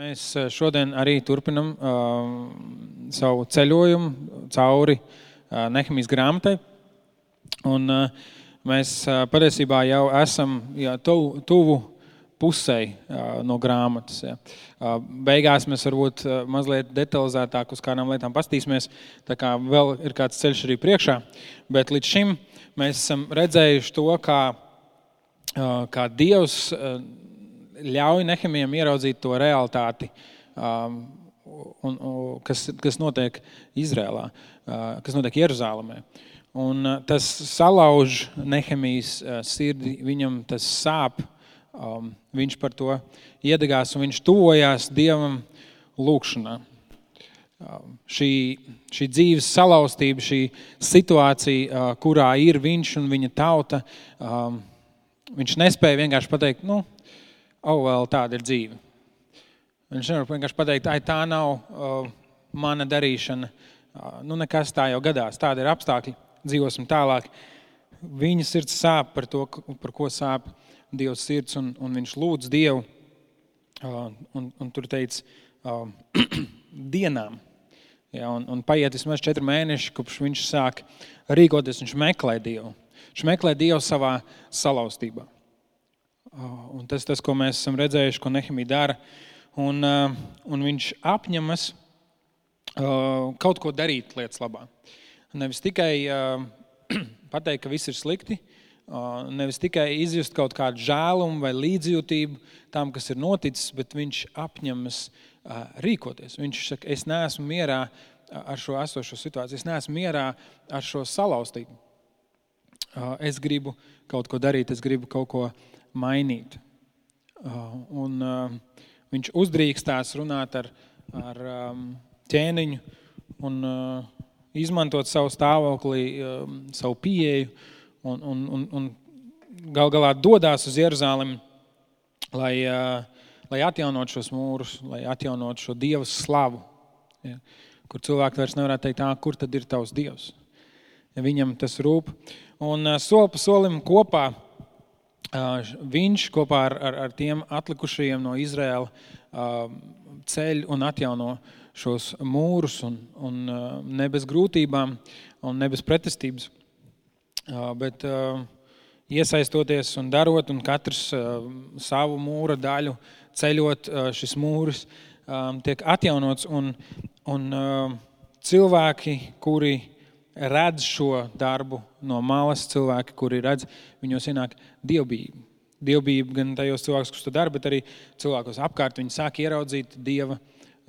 Mēs eh, šodien arī turpinam uh, savu ceļojumu cauri uh, Nehemijas grāmatai. Un, uh, mēs uh, patiesībā jau esam jā, tuvu, tuvu pusei uh, no grāmatas. Ja. Uh, beigās mēs varbūt uh, mazliet detalizētāk uz kādām lietām pastīsimies. Tā kā vēl ir kāds ceļš arī priekšā. Bet līdz šim mēs esam redzējuši to, kā, uh, kā Dievs. Uh, ļauj Nehemijam ieraudzīt to realitāti, um, un, un, kas, kas notiek Izrēlā, uh, kas notiek Jeruzalemē. Un, uh, tas salauž Nehemijas uh, sirdi, viņam tas sāp. Um, viņš par to iedegās un viņš tuvojās Dievam lūgšanā. Um, šī, šī dzīves salauztība, šī situācija, uh, kurā ir viņš un viņa tauta, um, viņš nespēja vienkārši pateikt, nu, oh, vēl tāda ir dzīve. Viņš nevar vienkārši pateikt, ka tā nav uh, mana darīšana. Uh, nu, nekas tā jau gadās, tādi ir apstākļi, dzīvosim tālāk. Viņa sirds sāp par to, par ko sāp Dieva sirds, un, un viņš lūdz Dievu. Uh, un, un tur teica, uh, dienām. Ja, un, un paiet vismaz četri mēneši, kopš viņš sāk rīkoties. Viņš meklē Dievu. Viņš meklē Dievu savā salauztībā. Un tas, tas, ko mēs esam redzējuši, ko Nehemija dara, un, un viņš apņemas kaut ko darīt lietas labā. Nevis tikai pateikt, ka viss ir slikti, nevis tikai izjust kaut kādu žēlumu vai līdzjūtību tam, kas ir noticis, bet viņš apņemas rīkoties. Viņš saka, es neesmu mierā ar šo esošo situāciju, es neesmu mierā ar šo salauztību. Es gribu kaut ko darīt, es gribu kaut ko mainīt. Uh, un, uh, viņš uzdrīkstās runāt ar, ar um, ķēniņu un uh, izmantot savu stāvokli, um, savu pieeju un, un, un, un gal galā dodas uz Jeruzalemi, lai, lai atjaunotu šos mūrus, lai atjaunotu šo dievu slavu. Ja, kur cilvēki vairs nevarētu teikt, kur tad ir tavs dievs. Ja viņam tas rūp. Un soli pa solim kopā viņš kopā ar, ar, ar tiem atlikušajiem no Izraēla ceļ un atjauno šos mūrus, un, un ne bez grūtībām, un ne bez pretestības. Bet iesaistoties un darot, un katrs savu mūra daļu ceļot, šis mūris tiek atjaunots. Un, un cilvēki, kuri redz šo darbu no malas, cilvēki, kuri redz, viņos ienāk dievbijība. Dievbijība gan tajos cilvēkos, kas to dara, bet arī cilvēkos apkārt. Viņi sāk ieraudzīt dieva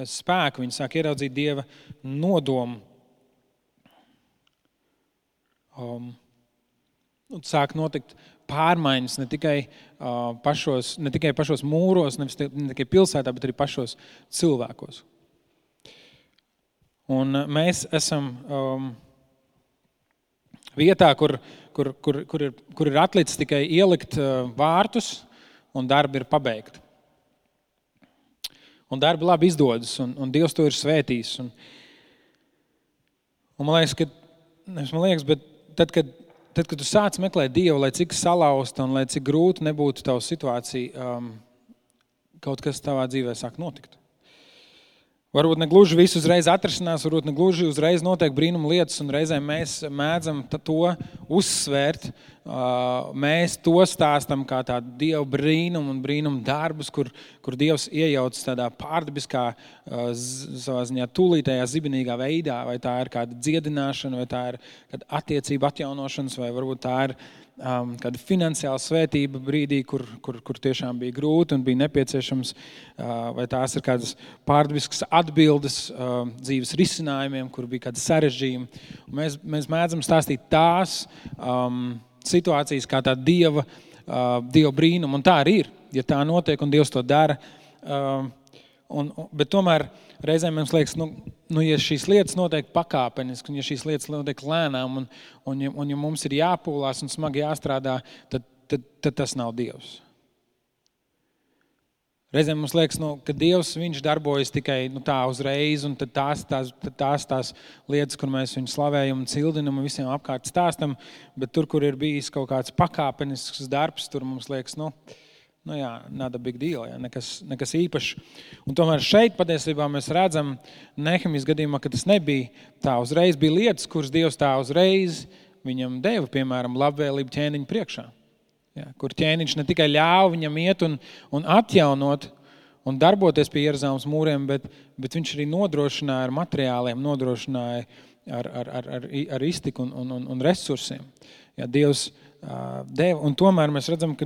spēku, viņi sāk ieraudzīt dieva nodomu. Um, sāk notikt pārmaiņas ne tikai, uh, pašos, ne tikai pašos mūros, ne tikai pilsētā, bet arī pašos cilvēkos. Un mēs esam um, vietā, kur, kur, kur, kur, ir, kur ir atlicis tikai ielikt uh, vārtus, un darbi ir pabeigti. Un darbi labi izdodas, un, un Dievs to ir svētījis. Un, un man liekas, ka, man liekas, tad, kad, tad, kad tu sāc meklēt Dievu, lai cik salauzta un lai cik grūti nebūtu tava situācija, um, kaut kas tavā dzīvē sāk notikt. Varbūt ne gluži viss uzreiz atrisinās, varbūt ne gluži uzreiz notiek brīnuma lietas, un reizēm mēs mēdzam to uzsvērt. Mēs to stāstām kā tādu dievu brīnumu un brīnumu darbus, kur, kur dievs iejaucas tādā pārdabiskā, savā ziņā tūlītējā, zibinīgā veidā. Vai tā ir kāda dziedināšana, vai tā ir attiecība atjaunošanas, vai varbūt tā ir um, kāda finansiāla svētība brīdī, kur, kur, kur tiešām bija grūti un bija nepieciešams, uh, vai tās ir kādas pārdabiskas atbildes uh, dzīves risinājumiem, kur bija kādi sarežģījumi. Un mēs, mēs mēdzam stāstīt tās um, situācijas kā tā dieva, uh, dieva brīnuma, un tā arī ir. Ja tā notiek un Dievs to dara, uh, un, bet tomēr reizēm mums liekas, nu, nu, ja šīs lietas notiek pakāpeniski, un ja šīs lietas notiek lēnām, un, un, ja, un ja mums ir jāpūlās un smagi jāstrādā, tad, tad, tad tas nav Dievs. Reizēm mums liekas, nu, ka Dievs darbojas tikai nu, tā uzreiz, un tās, tās, tās, tās lietas, kur mēs viņu slavējam un cildinam un visiem apkārt stāstam, bet tur, kur ir bijis kaut kāds pakāpenisks darbs, tur mums liekas, nu, Nu, jā, nada big deal, jā, nekas, nekas īpašs. Un tomēr šeit patiesībā mēs redzam, Nehemijas gadījumā, ka tas nebija tā uzreiz. Bija lietas, kuras Dievs tā uzreiz viņam deva, piemēram, labvēlību ķēniņa priekšā. Jā, kur ķēniņš ne tikai ļāva viņam iet un, un atjaunot un darboties pie Jeruzalemes mūriem, bet, bet viņš arī nodrošināja ar materiāliem, nodrošināja ar, ar, ar, ar, ar iztiku un, un, un, un resursiem. Jā, Dievs uh, deva, un tomēr mēs redzam, ka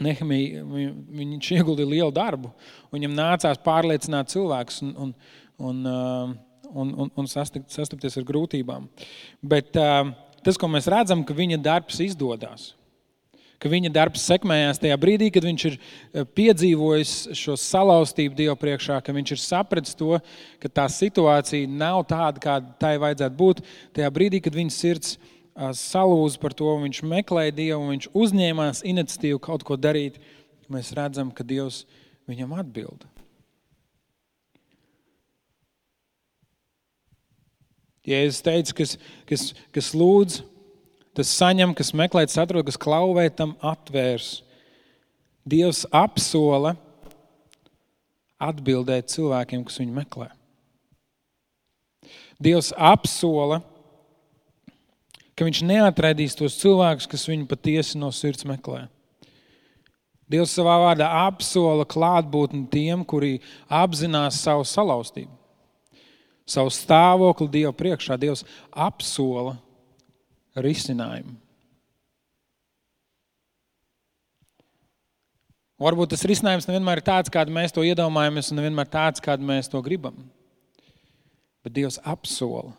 Nehemija, viņš ieguldīja lielu darbu. Viņam nācās pārliecināt cilvēkus un, un, un, un, un, un sastapties ar grūtībām. Bet tas, ko mēs redzam, ka viņa darbs izdodas. Ka viņa darbs sekmējās tajā brīdī, kad viņš ir piedzīvojis šo salauztību Dievu priekšā, ka viņš ir sapratis to, ka tā situācija nav tāda, kāda tai vajadzētu būt. Tajā brīdī, kad viņa sirds ir salūza par to, viņš meklēja Dievu, viņš uzņēmās iniciatīvu kaut ko darīt, mēs redzam, ka Dievs viņam atbild. Jēzus teica, kas, kas, kas lūdz, tas saņem, kas meklē, tas atrod, kas klauvē, tam atvērs. Dievs apsola atbildēt cilvēkiem, kas viņu meklē. Dievs apsola ka viņš neatradīs tos cilvēkus, kas viņu patiesi no sirds meklē. Dievs savā vārdā apsola klātbūtni tiem, kuri apzinās savu salauztību, savu stāvokli Dieva priekšā. Dievs apsola risinājumu. Varbūt tas risinājums nevienmēr ir tāds, kādu mēs to iedomājamies, un nevienmēr tāds, kādu mēs to gribam. Bet Dievs apsola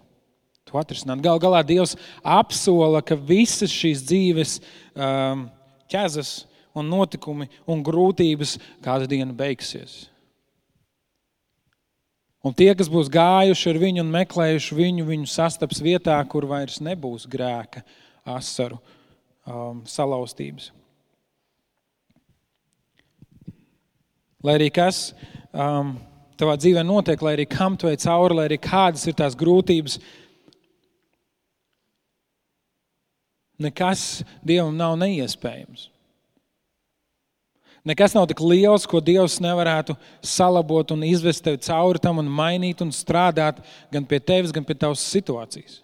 to atrisināt. Galu galā Dievs apsola, ka visas šīs dzīves um, ķezas un notikumi un grūtības kādu dienu beigsies. Un tie, kas būs gājuši ar viņu un meklējuši viņu, viņu sastaps vietā, kur vairs nebūs grēka, asaru, um, salauztības. Lai arī kas um, tavā dzīvē notiek, lai arī kam tu ej cauri, lai arī kādas ir tās grūtības, uh, Nekas Dievam nav neiespējams. Nekas nav tik liels, ko Dievs nevarētu salabot un izvest tevi cauri tam un mainīt un strādāt gan pie tevis, gan pie tavas situācijas.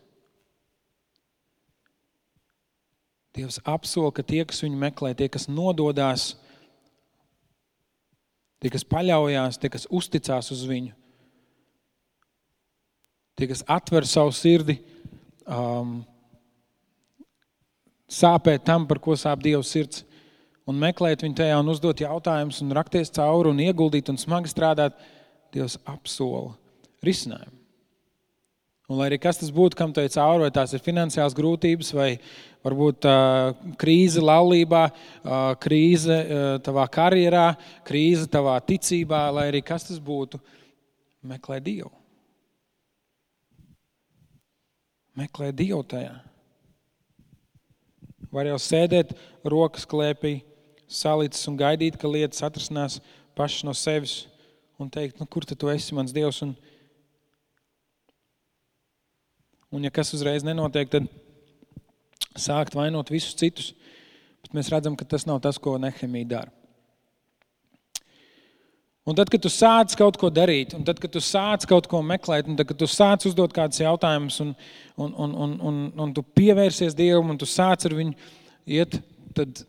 Dievs apsola, ka tie, kas viņu meklē, tie, kas nododas, tie, kas paļaujas, tie, kas uzticās uz viņu, tie, kas atver savu sirdi, um, sāpēt tam, par ko sāp Dieva sirds, un meklēt viņu tajā, un uzdot jautājumus, un rakties cauri, un ieguldīt un smagi strādāt, Dievs apsola risinājumu. Un, lai arī kas tas būtu, kam teica cauri, vai tās ir finansiāls grūtības, vai varbūt uh, krīze laulībā, uh, krīze uh, tavā karjerā, krīze tavā ticībā, lai arī kas tas būtu, meklē Dievu. Meklē Dievu tajā. Var jau sēdēt rokas klēpī, salicis un gaidīt, ka lietas atrasinās pašas no sevis un teikt, nu, kur tu esi, mans Dievs? Un, un ja kas uzreiz nenotiek, tad sākt vainot visus citus. Bet mēs redzam, ka tas nav tas, ko Nehemija dara. Un tad, kad tu sāc kaut ko darīt, un tad, kad tu sāc kaut ko meklēt, un tad, kad tu sāc uzdot kādus jautājumus, un, un, un, un, un, un tu pievērsies Dievam, un tu sāc ar viņu iet, tad,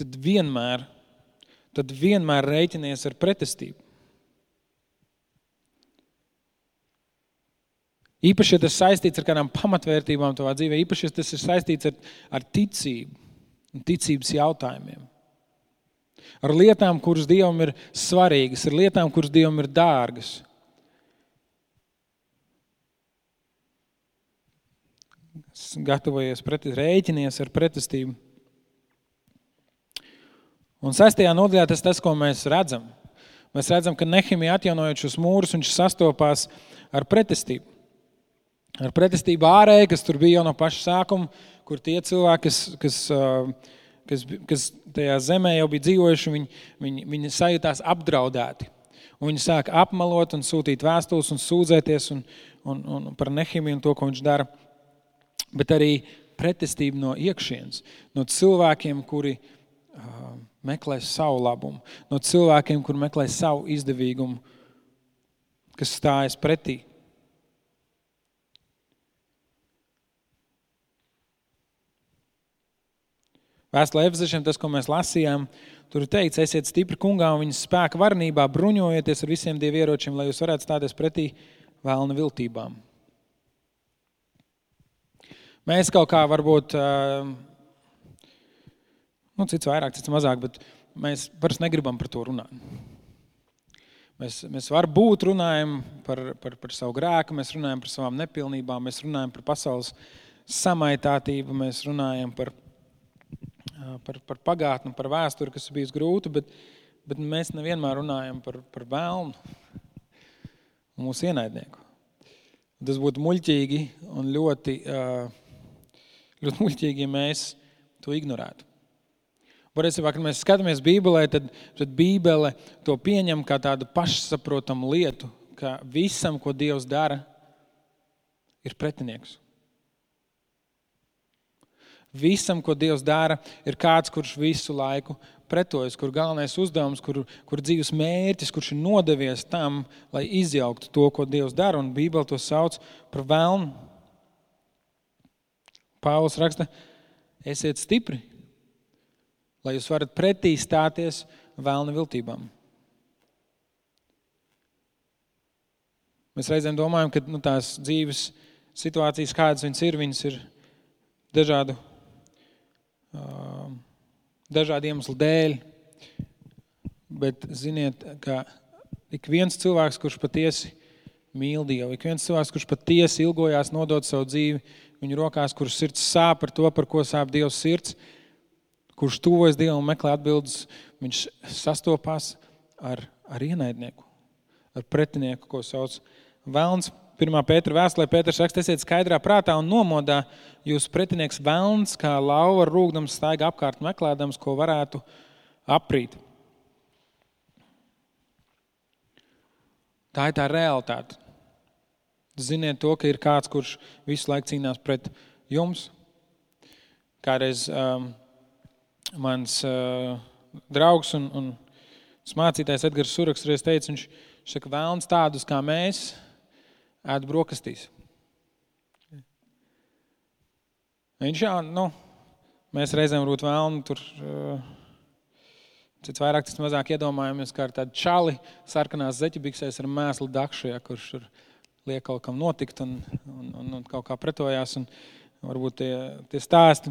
tad, vienmēr, tad vienmēr rēķinies ar pretestību. Īpaši, ja tas saistīts ar kādām pamatvērtībām tavā dzīvē, īpaši, ja tas ir saistīts ar, ar ticību un ticības jautājumiem ar lietām, kuras Dievam ir svarīgas, ar lietām, kuras Dievam ir dārgas. Gatavojies, pret, rēķinies ar pretestību. Un sestajā nodaļā tas tas, ko mēs redzam. Mēs redzam, ka Nehemija atjaunojot šos mūrus, viņš sastopās ar pretestību. Ar pretestību ārēji, kas tur bija jau no paša sākuma, kur tie cilvēki, kas, kas uh, kas, kas tajā zemē jau bija dzīvojuši, viņi, viņi, viņi sajūtās apdraudēti. Un viņi sāka apmelot un sūtīt vēstules un sūdzēties un, un, un par Nehemiju un to, ko viņš dara. Bet arī pretestība no iekšienes, no cilvēkiem, kuri uh, meklē savu labumu, no cilvēkiem, kur meklē savu izdevīgumu, kas stājas pretī. Vēstulē Efeziešiem, tas, ko mēs lasījām, tur teikts, esiet stipri kungā un viņa spēka varenībā, bruņojieties ar visiem dievu ieročiem, lai jūs varētu stāties pretī vēlna viltībām. Mēs kaut kā varbūt, nu, cits vairāk, cits mazāk, bet mēs parasti negribam par to runāt. Mēs, mēs varbūt runājam par, par, par savu grēku, mēs runājam par savām nepilnībām, mēs runājam par pasaules samaitātību, mēs runājam par par, par pagātni, par vēsturi, kas ir bijusi grūta, bet, bet mēs nevienmēr runājam par, par vēlnu un mūsu ienaidnieku. Tas būtu muļķīgi un ļoti, ļoti muļķīgi, ja mēs to ignorētu. Patiesībā, kad mēs skatāmies Bībelē, tad, tad Bībele to pieņem kā tādu pašsaprotamu lietu, ka visam, ko Dievs dara, ir pretinieks. Visam, ko Dievs dara, ir kāds, kurš visu laiku pretojas, kur galvenais uzdevums, kur, kur dzīves mērķis, kurš ir nodevies tam, lai izjauktu to, ko Dievs dara. Un Bībele to sauc par vēlnu. Pāvils raksta, esiet stipri, lai jūs varat pretī stāties vēlna viltībām. Mēs reizēm domājam, ka nu, tās dzīves situācijas, kādas viņas ir, viņas ir dažādu dažādu iemeslu dēļ. Bet ziniet, ka ik viens cilvēks, kurš patiesi mīl Dievu, ik viens cilvēks, kurš patiesi ilgojās nodot savu dzīvi viņu rokās, kurš sirds sāp par to, par ko sāp Dieva sirds, kurš tuvojas Dievam un meklē atbildes, viņš sastopās ar, ar ienaidnieku, ar pretinieku, ko sauc Vēlns. 1. Pētera vēstulē Pēters raksta, esiet skaidrā prātā un nomodā, jūsu pretinieks velns, kā lauva rūgdams staiga apkārt meklēdams, ko varētu aprīt. Tā ir tā realitāte. Ziniet to, ka ir kāds, kurš visu laiku cīnās pret jums. Kādreiz um, mans uh, draugs un, un mācītājs Edgars Surakstries teica, viņš saka, vēlns tādus kā mēs – ēd brokastīs. Viņš jau, nu, mēs reizēm rūt vēlnu tur. Cits vairāk, cits mazāk iedomājamies, kā ar tādu čali sarkanās zeķibiksēs ar mēslu dakšu, ja, kurš tur liek kaut kam notikt un, un, un, un kaut kā pretojās. Un varbūt tie, tie stāsti,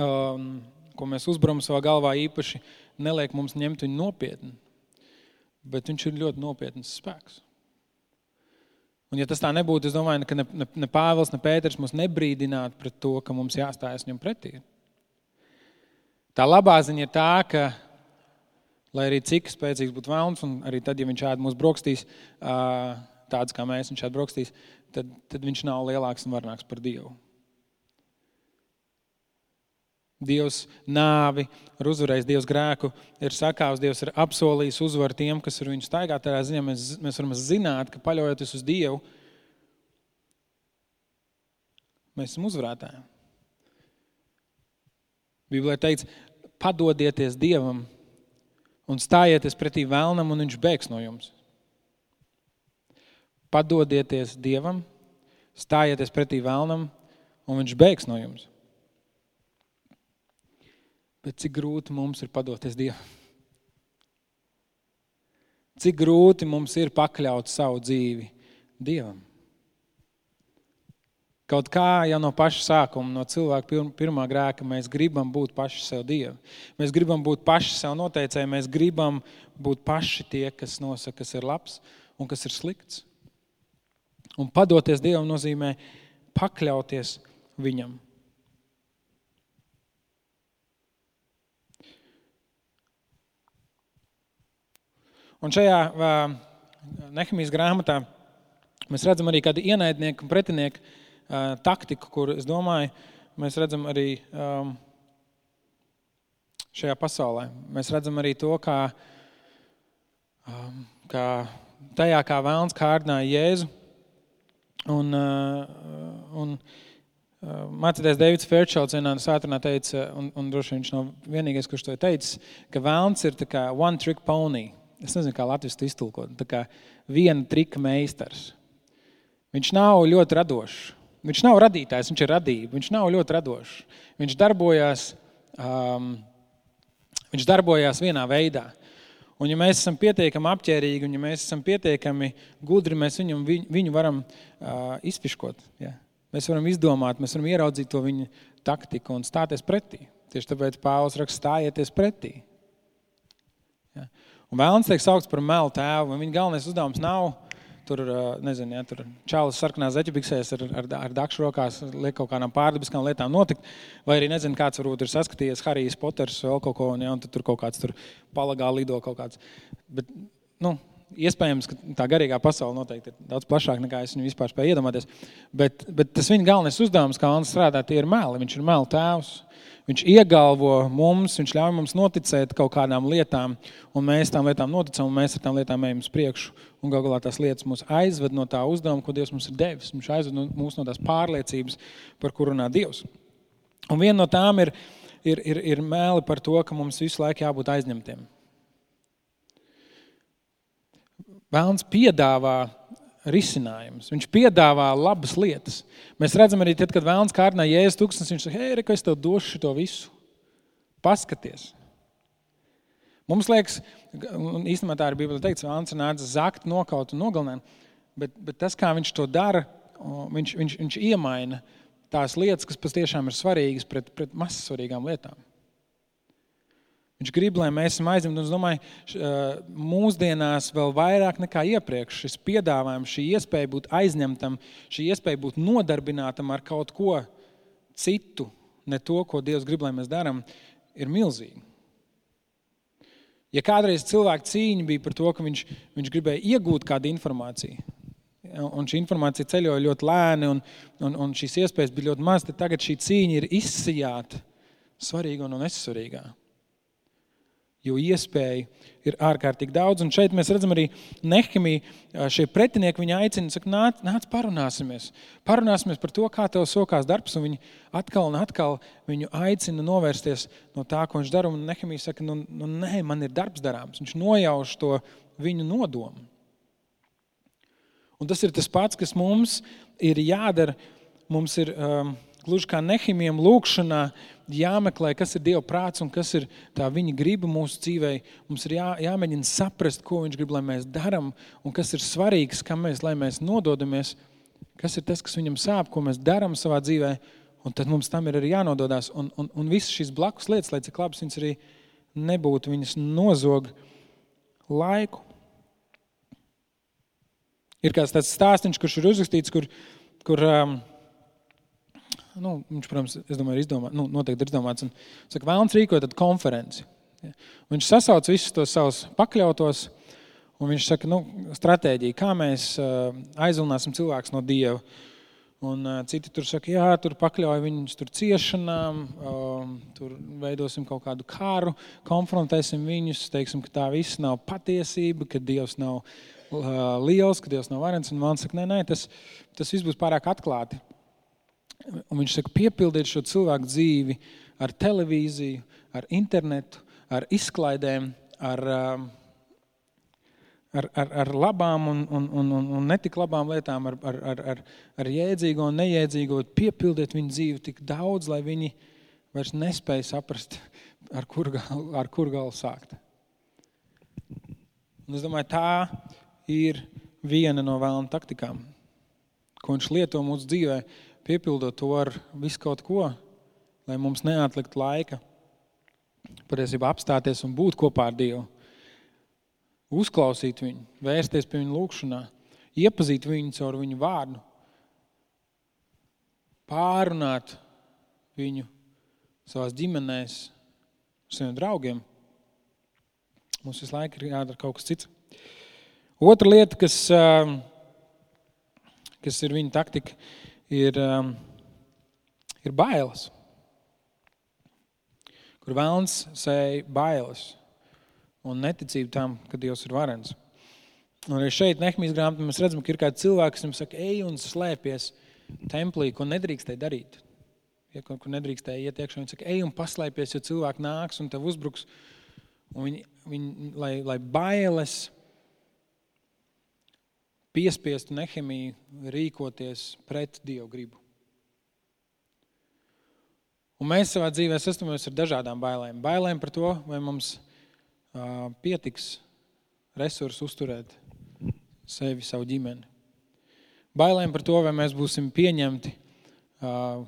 um, ko mēs uzbram savā galvā īpaši, neliek mums ņemt viņu nopietni. Bet viņš ir ļoti nopietns spēks. Un, ja tas tā nebūtu, es domāju, ka ne, ne, ne Pāvils, ne Pēters mūs nebrīdinātu pret to, ka mums jāstājas viņam pretī. Tā labā ziņa ir tā, ka, lai arī cik spēcīgs būtu vēlams, un arī tad, ja viņš ēd mūsu brokastīs, tāds kā mēs, viņš ēd brokastīs, tad, tad viņš nav lielāks un varnāks par Dievu. Dievs nāvi ir uzvarējis, Dievs grēku ir sakāvis, Dievs ir apsolījis uzvaru tiem, kas ar viņu staigā. Tādā ziņā mēs, mēs varam zināt, ka paļaujoties uz Dievu, mēs esam uzvarētāji. Bībelē teikts, padodieties Dievam un stājieties pretī vēlnam, un viņš bēgs no jums. Padodieties Dievam, stājieties pretī vēlnam, un viņš bēgs no jums. Bet cik grūti mums ir padoties Dievam? Cik grūti mums ir pakļaut savu dzīvi Dievam? Kaut kā jau no paša sākuma, no cilvēka pirmā grēka, mēs gribam būt paši sev dievi. Mēs gribam būt paši sev noteicēji, mēs gribam būt paši tie, kas nosaka, kas ir labs un kas ir slikts. Un padoties Dievam nozīmē pakļauties Viņam. Un šajā uh, Nehemijas grāmatā mēs redzam arī kādu ienaidnieku un pretinieku uh, taktiku, kur, es domāju, mēs redzam arī um, šajā pasaulē. Mēs redzam arī to, kā, um, kā tajā, kā vēlns kārdināja Jēzu. Un, uh, un Mācīties Deivids Fairchilds vienā sātrunā teica, un, un droši viņš nav vienīgais, kurš to teicis, ka vēlns ir kā one trick pony. Es nezinu, kā Latvijas to iztulkot. Tā kā viena trika meistars. Viņš nav ļoti radošs. Viņš nav radītājs, viņš ir radība. Viņš nav ļoti radošs. Viņš darbojās, um, viņš darbojās vienā veidā. Un, ja mēs esam pietiekami apģērbīgi, un ja mēs esam pietiekami gudri, mēs viņu, viņu varam uh, izpiškot. Ja? Mēs varam izdomāt, mēs varam ieraudzīt to viņa taktiku un stāties pretī. Tieši tāpēc Pāvils raksta, stājieties pretī. Ja? Un vēlams tiek saukts par melu tēvu, viņa galvenais uzdevums nav tur, nezinu, ja, tur čālis sarkanā zeķebiksēs ar, ar, ar dakšu rokās, liek kaut kādām pārdabiskām lietām notikt, vai arī nezinu, kāds varbūt ir saskatījies Harijs Poters vēl kaut ko, un, ja, un tur kaut kāds tur palagā lido kaut kāds. Bet, nu, iespējams, ka tā garīgā pasaule noteikti ir daudz plašāka nekā es viņu vispār spēju iedomāties. Bet, bet tas viņa galvenais uzdevums, kā Anna strādā, ir meli. Viņš ir meli tēvs. Viņš iegalvo mums, viņš ļauj mums noticēt kaut kādām lietām, un mēs tām lietām noticam, un mēs ar tām lietām ejam uz priekšu. Un galu galā tās lietas mūs aizved no tā uzdevuma, ko Dievs mums ir devis. Viņš aizved mūs no tās pārliecības, par kuru runā Dievs. Un viena no tām ir, ir, ir, ir mēli par to, ka mums visu laiku jābūt aizņemtiem. Vēlns piedāvā risinājumus. Viņš piedāvā labas lietas. Mēs redzam arī, tad, kad vēlams kārtnā jēzus tūkstnes, viņš saka, hei, re, es tev došu to visu. Paskaties. Mums liekas, un īstenībā tā ir Bībelē teikts, vēlams nāca zakt, nokaut un nogalināt, bet, bet tas, kā viņš to dara, viņš, viņš, viņš iemaina tās lietas, kas patiešām ir svarīgas pret, pret mazsvarīgām lietām. Viņš grib, lai mēs esam aizņemti. Es domāju, mūsdienās vēl vairāk nekā iepriekš šis piedāvājums, šī iespēja būt aizņemtam, šī iespēja būt nodarbinātam ar kaut ko citu, ne to, ko Dievs grib, lai mēs darām, ir milzīga. Ja kādreiz cilvēka cīņa bija par to, ka viņš, viņš gribēja iegūt kādu informāciju, un šī informācija ceļoja ļoti lēni, un, un, un šīs iespējas bija ļoti maz, tad tagad šī cīņa ir izsijāta svarīga un nesvarīgā jo iespēju ir ārkārtīgi daudz. Un šeit mēs redzam arī Nehemiju. Šie pretinieki viņu aicina, saka, nāc, nāc parunāsimies. Parunāsimies par to, kā tev sokās darbs. Un viņi atkal un atkal viņu aicina novērsties no tā, ko viņš dara. Un Nehemija saka, nu, nu nē, man ir darbs darāms. Viņš nojauš to viņu nodomu. Un tas ir tas pats, kas mums ir jādara. Mums ir um, gluži kā Nehemijam lūkšanā jāmeklē, kas ir Dieva prāts un kas ir tā viņa griba mūsu dzīvē. Mums ir jā, jāmēģina saprast, ko viņš grib, lai mēs darām, un kas ir svarīgs, kam mēs, lai mēs nododamies, kas ir tas, kas viņam sāp, ko mēs darām savā dzīvē. Un tad mums tam ir arī jānododās. Un, un, un visas šīs blakus lietas, lai cik labas viņas arī nebūtu, viņas nozog laiku. Ir kāds tāds stāstījums, kurš ir uzrakstīts, kur, kur um, nu, viņš, protams, domāju, ir izdomā, nu, noteikti ir izdomāts. Un, saka, vēlams rīkot tad konferenci. Ja. Viņš sasauc visus tos savus pakļautos, un viņš saka, nu, stratēģija, kā mēs uh, aizvilināsim cilvēkus no Dieva. Un uh, citi tur saka, jā, tur pakļauj viņus tur ciešanām, uh, tur veidosim kaut kādu kāru, konfrontēsim viņus, teiksim, ka tā viss nav patiesība, ka Dievs nav liels, ka Dievs nav varens. Un man saka, nē, nē, tas, tas viss būs pārāk atklāti. Un viņš saka, piepildiet šo cilvēku dzīvi ar televīziju, ar internetu, ar izklaidēm, ar, um, ar, ar, ar labām un, un, un, un netik labām lietām, ar, ar, ar, ar, ar jēdzīgo un neiedzīgo. Piepildiet viņu dzīvi tik daudz, lai viņi vairs nespēja saprast, ar kur galu, ar kur galu sākt. Un es domāju, tā ir viena no vēlām taktikām, ko viņš lieto mūsu dzīvēm piepildot to ar visu kaut ko, lai mums neatlikt laika patiesībā apstāties un būt kopā ar Dievu. Uzklausīt viņu, vērsties pie viņa lūgšanā, iepazīt viņu caur viņu vārdu, pārunāt viņu savās ģimenēs, saviem draugiem. Mums visu laiku ir jādara kaut kas cits. Otra lieta, kas, kas ir viņa taktika, ir, um, ir bailes. Kur vēlams sēž bailes un neticību tam, ka Dievs ir varens. Un arī šeit, Nehmijas grāmatā, mēs redzam, ka ir kāds cilvēks, kas saka, ej un slēpies templī, ko nedrīkstēji darīt. Ja kaut kur nedrīkstēja iet iekšā, viņi saka, ej un paslēpies, jo cilvēki nāks un tev uzbruks. Un viņi, viņi, lai, lai bailes piespiestu Nehemiju rīkoties pret Dievu gribu. Un mēs savā dzīvē sastopamies ar dažādām bailēm. Bailēm par to, vai mums uh, pietiks resursu uzturēt sevi, savu ģimeni. Bailēm par to, vai mēs būsim pieņemti uh,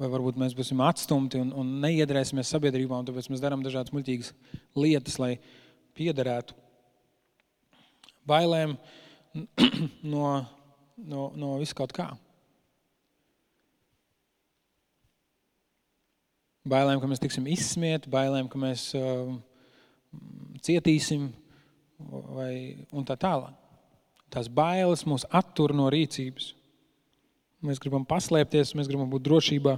vai varbūt mēs būsim atstumti un, un neiedarēsimies sabiedrībā, un tāpēc mēs darām dažādas muļķīgas lietas, lai piederētu. Bailēm no, no, no vis kaut kā. Bailēm, ka mēs tiksim izsmieti, bailēm, ka mēs uh, cietīsim vai, un tā tālāk. Tās bailes mūs attur no rīcības. Mēs gribam paslēpties, mēs gribam būt drošībā.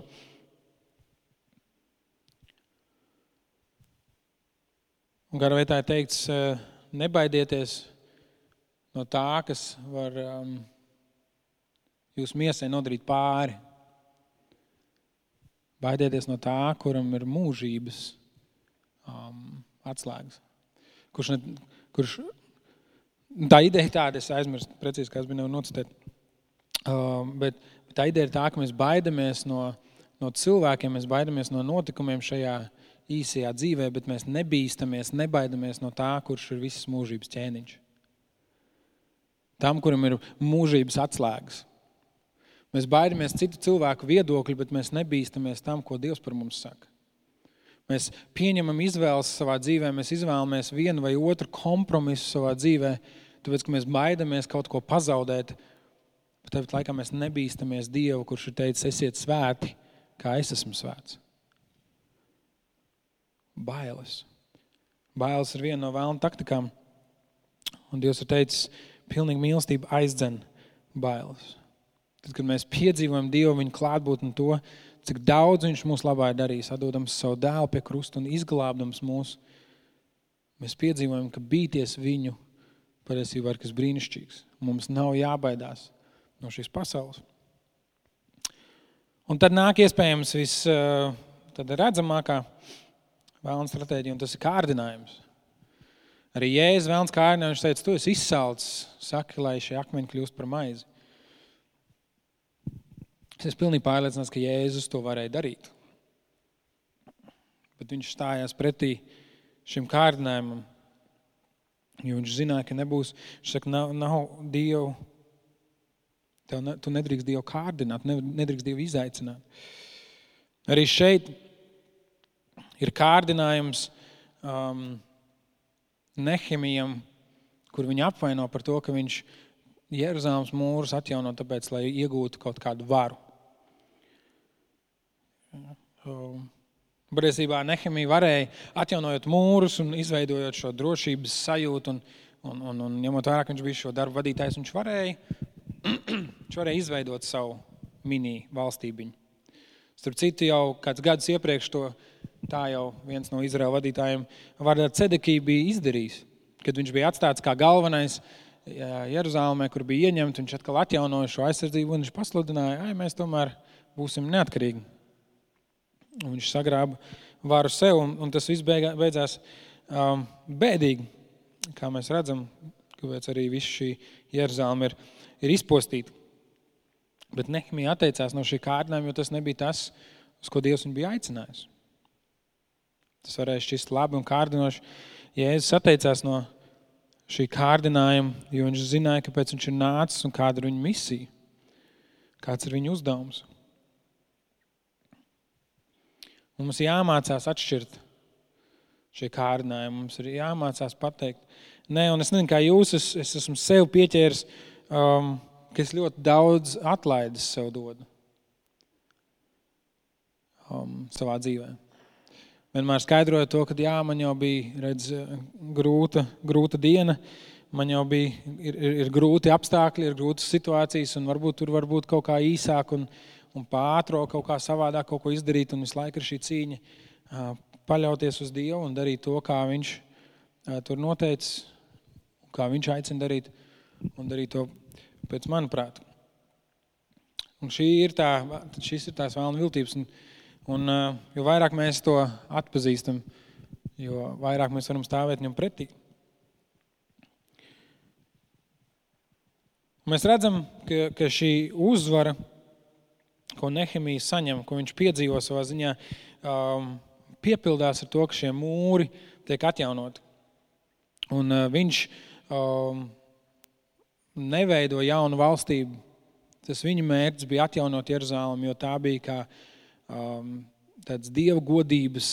Un garā vietā ir teikts, eh, nebaidieties no tā, kas var um, jūs miesai nodarīt pāri. Baidieties no tā, kuram ir mūžības um, atslēgas. Kurš, ne, kurš, tā ideja tāda, es aizmirsu precīzi, kas bija nocitēt. Uh, bet tā ideja ir tā, ka mēs baidamies no, no cilvēkiem, mēs baidamies no notikumiem šajā īsajā dzīvē, bet mēs nebīstamies, nebaidamies no tā, kurš ir visas mūžības ķēniņš. Tam, kuram ir mūžības atslēgas. Mēs baidamies citu cilvēku viedokļu, bet mēs nebīstamies tam, ko Dievs par mums saka. Mēs pieņemam izvēles savā dzīvē, mēs izvēlamies vienu vai otru kompromisu savā dzīvē, tāpēc, ka mēs baidamies kaut ko pazaudēt, Bet tāpat laikā mēs nebīstamies Dievu, kurš ir teicis, esiet svēti, kā es esmu svēts. Bailes. Bailes ir viena no vēlna taktikām. Un Dievs ir teicis, pilnīgi mīlestība aizdzen bailes. Tad, kad mēs piedzīvojam Dievu viņa klātbūtni to, cik daudz Viņš mūsu labā ir darījis, atdodams savu dēlu pie krusta un izglābdams mūs, mēs piedzīvojam, ka bīties viņu patiesībā ir kas brīnišķīgs. Mums nav jābaidās no šīs pasaules. Un tad nāk iespējams visredzamākā eh, vēlna stratēģija, un tas ir kārdinājums. Arī Jēzus vēlns kārdinājums, viņš teica, tu esi izsalcis, saki, lai šie akmeņi kļūst par maizi. Es esmu pilnīgi pārliecināts, ka Jēzus to varēja darīt. Bet viņš stājās pretī šim kārdinājumam, jo viņš zināja, ka nebūs, viņš saka, nav, nav Dievu Tev ne, tu nedrīkst Dievu kārdināt, nedrīkst Dievu izaicināt. Arī šeit ir kārdinājums um, Nehemijam, kur viņu apvaino par to, ka viņš Jeruzalemes mūrus atjauno tāpēc, lai iegūtu kaut kādu varu. Um, Patiesībā Nehemija varēja atjaunojot mūrus un izveidojot šo drošības sajūtu, un, un, un, un ņemot vērā, ka viņš bija šo darbu vadītājs, viņš varēja viņš varēja izveidot savu mini valstībiņu. Starp citu, jau kāds gadus iepriekš to tā jau viens no Izraēla vadītājiem, Vārdā Cedekī, bija izdarījis. Kad viņš bija atstāts kā galvenais Jeruzalemē, kur bija ieņemts, viņš atkal atjaunoja šo aizsardzību un viņš pasludināja, ka mēs tomēr būsim neatkarīgi. Un viņš sagrāba varu sev, un, un tas viss beigā, beidzās um, bēdīgi. Kā mēs redzam, kāpēc arī viss šī Jeruzaleme ir ir izpostīti. Bet Nehemija atteicās no šī kārdinājuma, jo tas nebija tas, uz ko Dievs viņu bija aicinājis. Tas varēja šķist labi un kārdinoši. Jēzus atteicās no šī kārdinājuma, jo viņš zināja, kāpēc viņš ir nācis un kāda ir viņa misija, kāds ir viņa uzdevums. Un mums jāmācās atšķirt šie kārdinājumi. Mums ir jāmācās pateikt, nē, un es nezinu, kā jūs, es, es esmu sev pieķēris um, ka es ļoti daudz atlaides sev dodu um, savā dzīvē. Vienmēr skaidroju to, ka jā, man jau bija redz, grūta, grūta diena, man jau bija ir, ir, ir grūti apstākļi, ir grūtas situācijas, un varbūt tur var būt kaut kā īsāk un, un pātro kaut kā savādāk kaut ko izdarīt, un visu laiku ir šī cīņa uh, paļauties uz Dievu un darīt to, kā Viņš uh, tur noteicis, kā Viņš aicina darīt, un darīt to pēc manuprāt. Un šī ir tā, šis ir tās vēlna viltības. Un Un, jo vairāk mēs to atpazīstam, jo vairāk mēs varam stāvēt viņam pretī. Mēs redzam, ka, ka šī uzvara, ko Nehemija saņem, ko viņš piedzīvo savā ziņā, um, piepildās ar to, ka šie mūri tiek atjaunoti. Un uh, viņš um, neveido jaunu valstību. Tas viņa mērķis bija atjaunot Jeruzalemi, jo tā bija kā um, tāds dieva godības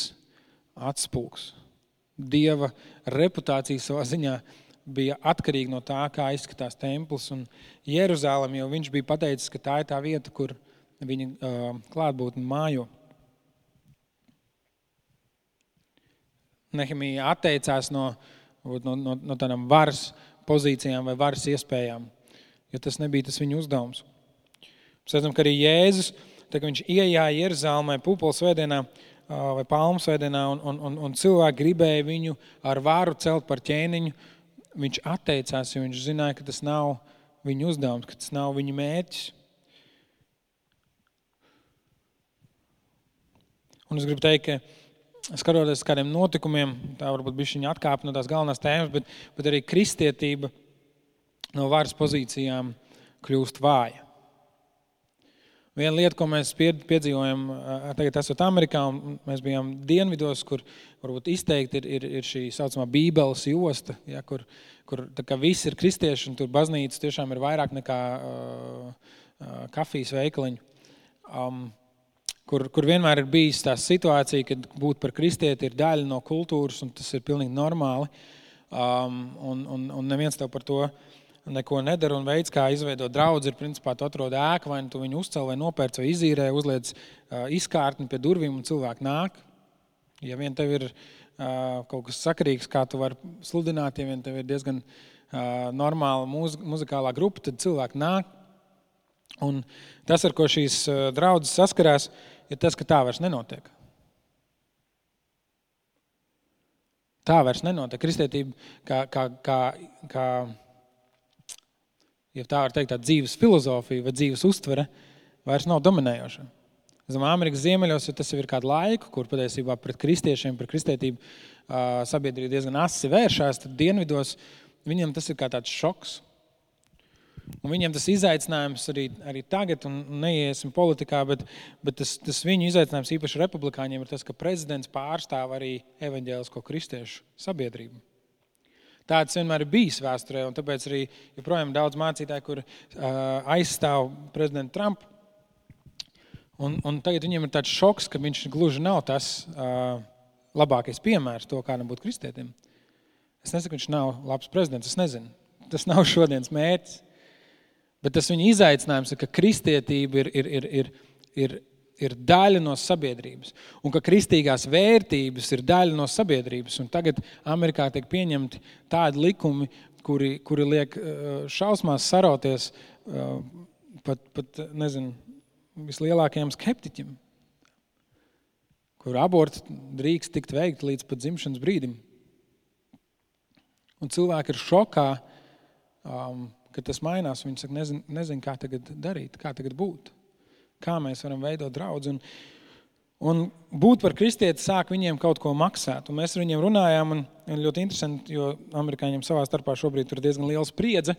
atspūgs. Dieva reputācija savā ziņā bija atkarīga no tā, kā izskatās templis un Jeruzalem, jo viņš bija pateicis, ka tā ir tā vieta, kur viņa uh, klātbūtne mājo. Nehemija atteicās no, no, no, no tādām varas pozīcijām vai varas iespējām, jo tas nebija tas viņa uzdevums. Mēs redzam, ka arī Jēzus, tā, viņš ienāca Jeruzalemē, Pūpoles svētdienā vai Palmu svētdienā, un, un, un, un cilvēki gribēja viņu ar vāru celt par ķēniņu. Viņš atteicās, jo viņš zināja, ka tas nav viņa uzdevums, ka tas nav viņa mērķis. Un es gribu teikt, ka skatoties kādiem notikumiem, tā varbūt bija viņa atkāpe no tās galvenās tēmas, bet, bet arī kristietība no varas pozīcijām kļūst vāja. Viena lieta, ko mēs piedzīvojam, tagad esot Amerikā, un mēs bijām dienvidos, kur varbūt izteikti ir, ir, ir šī saucamā Bībeles josta, ja, kur, kur visi ir kristieši, un tur baznīcas tiešām ir vairāk nekā uh, kafijas veikaliņu. Um, kur, kur vienmēr ir bijis tā situācija, kad būt par kristieti ir daļa no kultūras, un tas ir pilnīgi normāli. Um, un, un, un neviens tev par to neko nedara. Un veids, kā izveidot draugu, ir principā tu atrod ēku, vai nu tu viņu uzcēl, vai nopērc, vai izīrē, uzliec izkārtni pie durvīm, un cilvēki nāk. Ja vien tev ir kaut kas sakarīgs, kā tu vari sludināt, ja vien tev ir diezgan normāla mūz, muzikālā grupa, tad cilvēki nāk. Un tas, ar ko šīs draudzes saskarās, ir tas, ka tā vairs nenotiek. Tā vairs nenotiek. Kristietība, kā, kā, kā, kā ja tā var teikt, tā dzīves filozofija vai dzīves uztvere, vairs nav dominējoša. Zem Amerikas ziemeļos ja tas jau ir kādu laiku, kur patiesībā pret kristiešiem, pret kristietību sabiedrība diezgan asi vēršās, tad dienvidos viņiem tas ir kā tāds šoks. Un viņiem tas izaicinājums arī, arī tagad, un neiesim politikā, bet, bet tas, tas viņu izaicinājums īpaši republikāņiem ir tas, ka prezidents pārstāv arī evaņģēlisko kristiešu sabiedrību. Tāds vienmēr ir bijis vēsturē, un tāpēc arī joprojām daudz mācītāju, kur uh, aizstāv prezidentu Trumpu. Un, un tagad viņiem ir tāds šoks, ka viņš gluži nav tas uh, labākais piemērs to, kādam būt kristietim. Es nesaku, ka viņš nav labs prezidents. Es nezinu. Tas nav šodienas mērķis. Bet tas viņa izaicinājums ir, ka kristietība ir, ir, ir, ir, ir, ir daļa no sabiedrības. Un ka kristīgās vērtības ir daļa no sabiedrības. Un tagad Amerikā tiek pieņemti tādi likumi, kuri, kuri liek uh, šausmās sarauties uh, pat, pat nezinu, vislielākajiem skeptiķiem. Kur aborts drīkst tikt veikt līdz pat dzimšanas brīdim. Un cilvēki ir šokā. Um, kad tas mainās, viņi saka, nezinu, nezin, kā tagad darīt, kā tagad būt, kā mēs varam veidot draugu. Un, un būt par kristieti sāk viņiem kaut ko maksāt. Un mēs ar viņiem runājām, un, un ļoti interesanti, jo amerikāņiem savā starpā šobrīd ir diezgan liela spriedze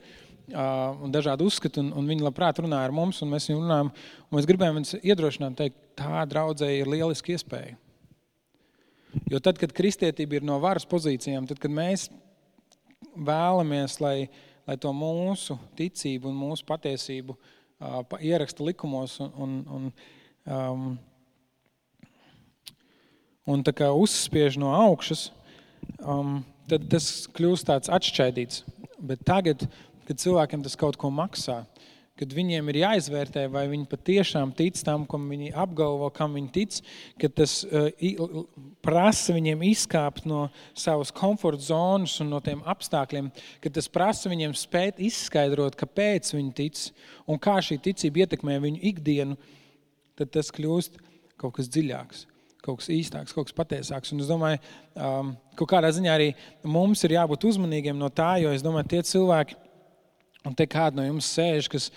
un dažādi uzskati, un, un viņi labprāt runā ar mums, un mēs viņiem runājam, un mēs gribējām viņus iedrošināt, teikt, tā draudzēji ir lieliski iespēja. Jo tad, kad kristietība ir no varas pozīcijām, tad, kad mēs vēlamies, lai lai to mūsu ticību un mūsu patiesību uh, ieraksta likumos un, un, un, um, un uzspiež no augšas, um, tad tas kļūst tāds atšķaidīts. Bet tagad, kad cilvēkiem tas kaut ko maksā, kad viņiem ir jāizvērtē, vai viņi patiešām tic tam, kam viņi apgalvo, kam viņi tic, ka tas uh, prasa viņiem izkāpt no savas komforta zonas un no tiem apstākļiem, ka tas prasa viņiem spēt izskaidrot, kāpēc viņi tic un kā šī ticība ietekmē viņu ikdienu, tad tas kļūst kaut kas dziļāks. Kaut kas īstāks, kaut kas patiesāks. Un es domāju, um, ka kādā ziņā arī mums ir jābūt uzmanīgiem no tā, jo es domāju, tie cilvēki, Un te kāda no jums sēž, kas,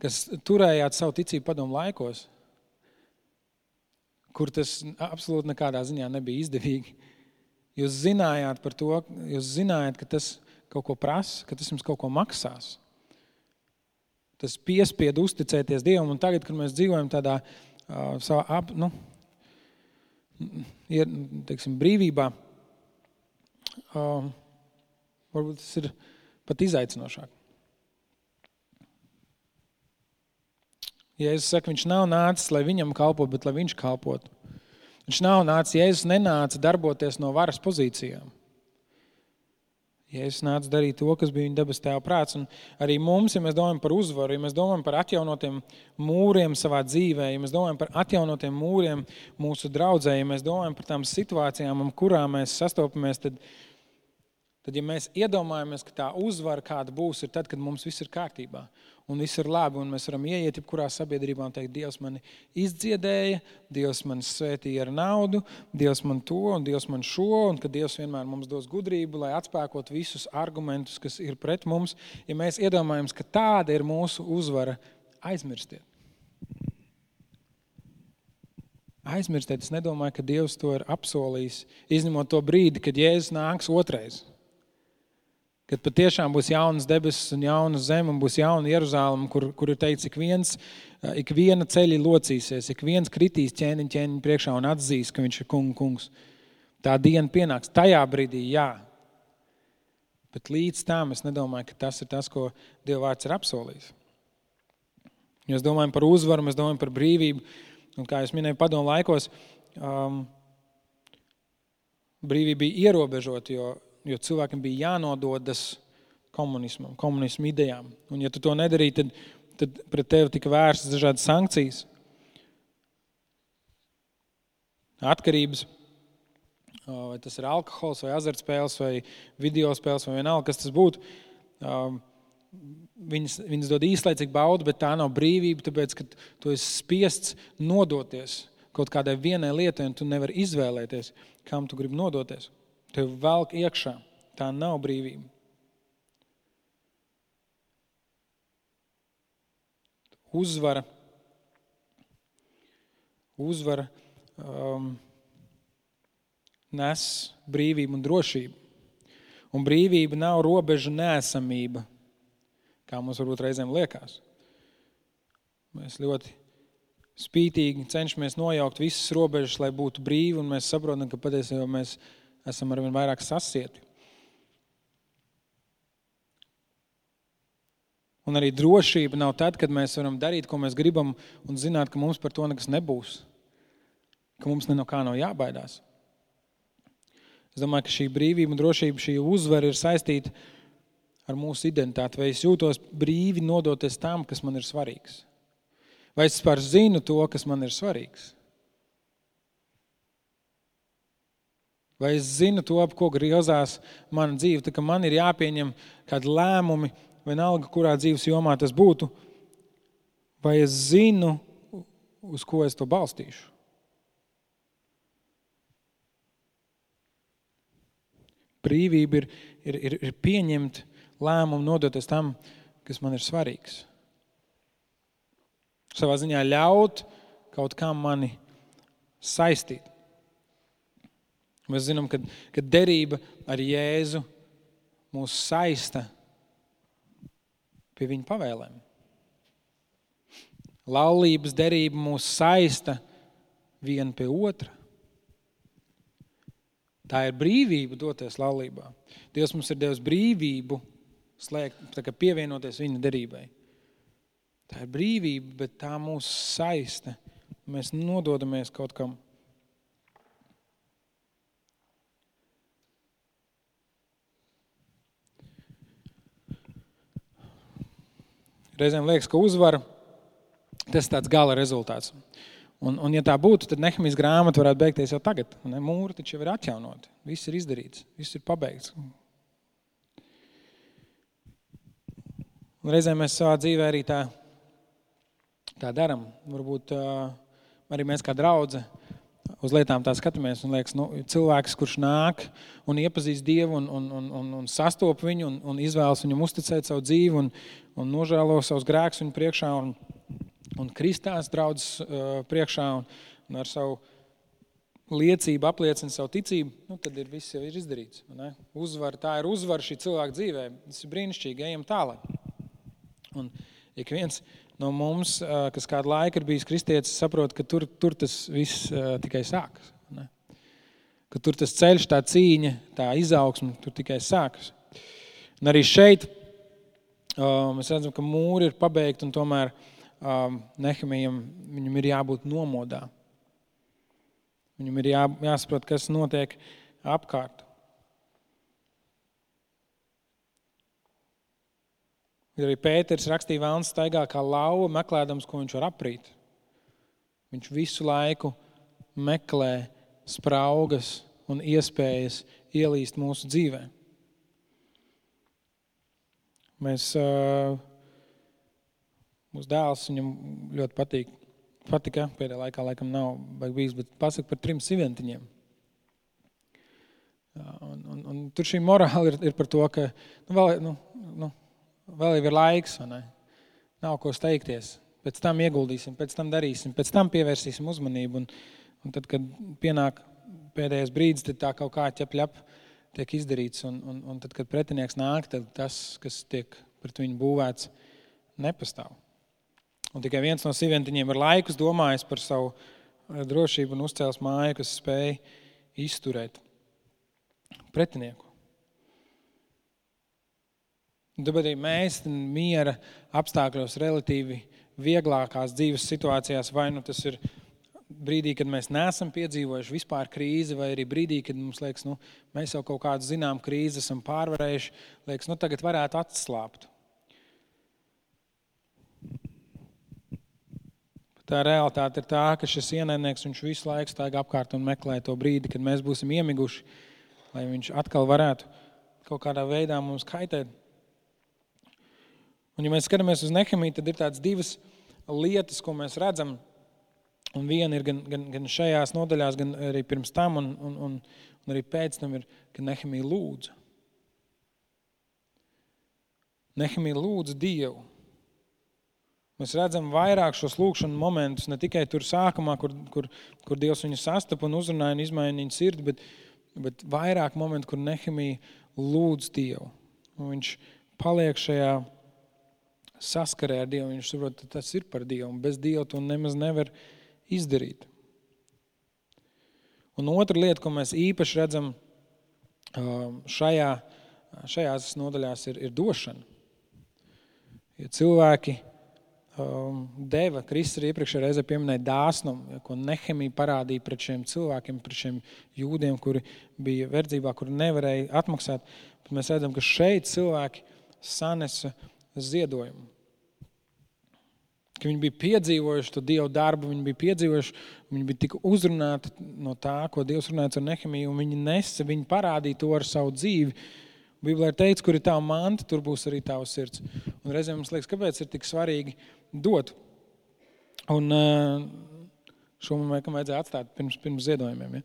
kas turējāt savu ticību padomu laikos. kur tas absolūti nekādā ziņā nebija izdevīgi. Jūs zinājāt par to, jūs zinājāt, ka tas kaut ko prasa, ka tas jums kaut ko maksās. Tas piespiedu uzticēties Dievam, un tagad, kad mēs dzīvojam tādā uh, savā ap, nu, ir, teiksim, brīvībā, uh, varbūt tas ir pat izaicinošāk. Jēzus saka, viņš nav nācis, lai viņam kalpotu, bet lai viņš kalpotu. Viņš nav nācis, Jēzus nenāca darboties no varas pozīcijām. Jēzus nāca darīt to, kas bija viņa debes tēva prāts. Un arī mums, ja mēs domājam par uzvaru, ja mēs domājam par atjaunotiem mūriem savā dzīvē, ja mēs domājam par atjaunotiem mūriem mūsu draudzē, ja mēs domājam par tām situācijām, ar kurām mēs sastopamies, tad, tad ja mēs iedomājamies, ka tā uzvara kāda būs, ir tad, kad mums viss ir kārtībā un viss ir labi. Un mēs varam ieiet jebkurā sabiedrībā un teikt, Dievs mani izdziedēja, Dievs man svētīja ar naudu, Dievs man to un Dievs man šo, un ka Dievs vienmēr mums dos gudrību, lai atspēkot visus argumentus, kas ir pret mums. Ja mēs iedomājamies, ka tāda ir mūsu uzvara, aizmirstiet. Aizmirstiet, es nedomāju, ka Dievs to ir apsolījis, izņemot to brīdi, kad Jēzus nāks otrais. Kad patiešām būs jaunas debesis un jauna zeme, un būs jauna Jeruzaleme, kur, kur ir teikts, ik, viens, ik viena ceļa locīsies, ik viens kritīs ķēniņa ķēniņa priekšā un atzīs, ka viņš ir kungs. kungs. Tā diena pienāks. Tajā brīdī, jā. Bet līdz tam es nedomāju, ka tas ir tas, ko Dieva vārds ir apsolījis. Mēs domājam par uzvaru, mēs domājam par brīvību. Un, kā jau minēju, padomu laikos um, brīvība bija ierobežota, jo jo cilvēkiem bija jānododas komunismam, komunismu idejām. Un, ja tu to nedarīji, tad, tad pret tevi tika vērstas dažādas sankcijas, atkarības. Vai tas ir alkohols, vai azartspēles, vai video spēles, vai vienalga, kas tas būtu. Viņas, viņas dod īslaicīgu baudu, bet tā nav brīvība, tāpēc, ka tu esi spiests nodoties kaut kādai vienai lietai, un tu nevari izvēlēties, kam tu gribi nodoties. Tev velk iekšā. Tā nav brīvība. Uzvara, uzvara um, nes brīvību un drošību. Un brīvība nav robežu nēsamība, kā mums varbūt reizēm liekas. Mēs ļoti spītīgi cenšamies nojaukt visas robežas, lai būtu brīvi, un mēs saprotam, ka patiesībā mēs esam esam arvien vairāk sasieti. Un arī drošība nav tad, kad mēs varam darīt, ko mēs gribam, un zināt, ka mums par to nekas nebūs. Ka mums ne no kā nav jābaidās. Es domāju, ka šī brīvība un drošība, šī uzvara ir saistīta ar mūsu identitāti. Vai es jūtos brīvi nodoties tam, kas man ir svarīgs? Vai es vispār zinu to, kas man ir svarīgs? Vai es zinu to, ap ko griezās mana dzīve? Tā, man ir jāpieņem kādi lēmumi, vienalga, kurā dzīves jomā tas būtu. Vai es zinu, uz ko es to balstīšu? Brīvība ir, ir, ir, ir pieņemt lēmumu, nodoties tam, kas man ir svarīgs. Savā ziņā ļaut kaut kam mani saistīt. Mēs zinām, ka, ka derība ar Jēzu mūs saista pie viņa pavēlēm. Laulības derība mūs saista viena pie otra. Tā ir brīvība doties laulībā. Dievs mums ir devis brīvību slēgt, pievienoties viņa derībai. Tā ir brīvība, bet tā mūs saista. Mēs nododamies kaut kam Reizēm liekas, ka uzvara tas ir tāds gala rezultāts. Un, un, ja tā būtu, tad Nehemijas grāmata varētu beigties jau tagad. Ne? Mūri taču jau ir atjaunoti. Viss ir izdarīts, viss ir pabeigts. Un reizēm mēs savā dzīvē arī tā, tā darām. Varbūt arī mēs kā draugi uz lietām tā skatāmies. Un liekas, nu, cilvēks, kurš nāk un iepazīst Dievu un, un, un, un, un sastop viņu un, un izvēlas viņam uzticēt savu dzīvi un, un nožēlo savus grēkus viņa priekšā un, un kristās draudzes uh, priekšā un, un ar savu liecība apliecina savu ticību, nu, tad ir viss jau ir izdarīts. Uzvar, tā ir uzvara šī cilvēka dzīvē. Tas ir brīnišķīgi, ejam tālāk. Un ik viens no mums, kas kādu laiku ir bijis kristietis, saprot, ka tur, tur tas viss tikai sākas. Ne? Ka tur tas ceļš, tā cīņa, tā izaugsme, tur tikai sākas. Un arī šeit mēs redzam, ka mūri ir pabeigti un tomēr Nehemijam viņam ir jābūt nomodā. Viņam ir jā, jāsaprot, kas notiek apkārt. Ir arī Pēters rakstīja, Vēlns staigā kā lauva, meklējams, ko viņš var aprīt. Viņš visu laiku meklē spraugas un iespējas ielīst mūsu dzīvē. Mēs, mūsu dēls, viņam ļoti patīk patika. Pēdējā laikā laikam nav bijis, bet pasaka par trim siventiņiem. Un, un, un tur šī morāla ir, ir par to, ka nu, vēl, nu, vēl ir laiks, nav ko steigties. Pēc tam ieguldīsim, pēc tam darīsim, pēc tam pievērsīsim uzmanību. Un, un tad, kad pienāk pēdējais brīdis, tad tā kaut kā ķepļap tiek izdarīts. Un, un, un tad, kad pretinieks nāk, tad tas, kas tiek pret viņu būvēts, nepastāv. Un tikai viens no sīventiņiem ir laikus domājis par savu eh, drošību un uzcēlis māju, kas spēj izturēt pretinieku. Tāpēc arī mēs miera apstākļos, relatīvi vieglākās dzīves situācijās, vai nu tas ir brīdī, kad mēs neesam piedzīvojuši vispār krīzi, vai arī brīdī, kad mums liekas, nu, mēs jau kaut kādu zinām krīzi esam pārvarējuši, liekas, nu, tagad varētu atslābt. Tā realitāte ir tā, ka šis ienaidnieks visu laiku staigā apkārt un meklē to brīdi, kad mēs būsim iemiguši, lai viņš atkal varētu kaut kādā veidā mums kaitēt. Un, ja mēs skatāmies uz Nehemiju, tad ir tādas divas lietas, ko mēs redzam. Un viena ir gan, gan, gan šajās nodaļās, gan arī pirms tam, un, un, un, un arī pēc tam ir, ka Nehemija lūdza. Nehemija lūdza Dievu. Mēs redzam vairāk šos lūkšanas momentus, ne tikai tur sākumā, kur, kur, kur Dievs viņu sastapa un uzrunāja un izmainīja viņu sirdi, bet, bet vairāk momentu, kur Nehemija lūdz Dievu. Un viņš paliek šajā saskarē ar Dievu. Viņš saprot, ka tas ir par Dievu, un bez Dieva to nemaz nevar izdarīt. Un otra lieta, ko mēs īpaši redzam šajā, šajās nodaļās, ir, ir došana. Ja cilvēki um, deva. Kristus arī iepriekšējā reizē pieminēja dāsnumu, ko Nehemija parādīja pret šiem cilvēkiem, pret šiem jūdiem, kuri bija verdzībā, kuri nevarēja atmaksāt. Bet mēs redzam, ka šeit cilvēki sanesa ziedojumu. Ka viņi bija piedzīvojuši to Dieva darbu, viņi bija piedzīvojuši, viņi bija tik uzrunāti no tā, ko Dievs runāja ar Nehemiju, un viņi nesa, viņi parādīja to ar savu dzīvi. Bībelē ir teikts, kur ir tā manta, tur būs arī tavs sirds. Un reizēm mums liekas, kāpēc ir tik svarīgi dot. Un, uh, Šo man vajag, vajadzēja atstāt pirms, pirms ziedojumiem. Ja?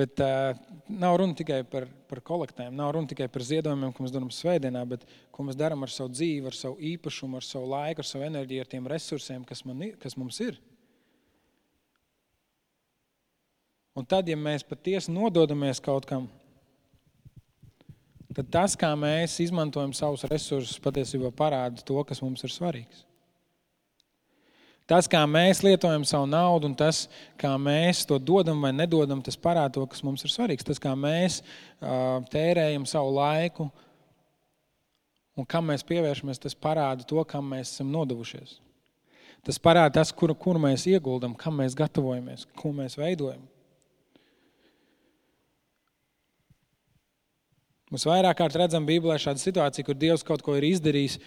Bet uh, nav runa tikai par, par kolektēm, nav runa tikai par ziedojumiem, ko mēs darām svētdienā, bet ko mēs darām ar savu dzīvi, ar savu īpašumu, ar savu laiku, ar savu enerģiju, ar tiem resursiem, kas, man, kas mums ir. Un tad, ja mēs patiesi nododamies kaut kam, tad tas, kā mēs izmantojam savus resursus, patiesībā parāda to, kas mums ir svarīgs. Tas, kā mēs lietojam savu naudu, un tas, kā mēs to dodam vai nedodam, tas parāda to, kas mums ir svarīgs. Tas, kā mēs uh, tērējam savu laiku un kam mēs pievēršamies, tas parāda to, kam mēs esam nodevušies. Tas parāda tas, kur, kur mēs ieguldam, kam mēs gatavojamies, ko mēs veidojam. Mēs vairāk kārt redzam Bībelē šādu situāciju, kur Dievs kaut ko ir izdarījis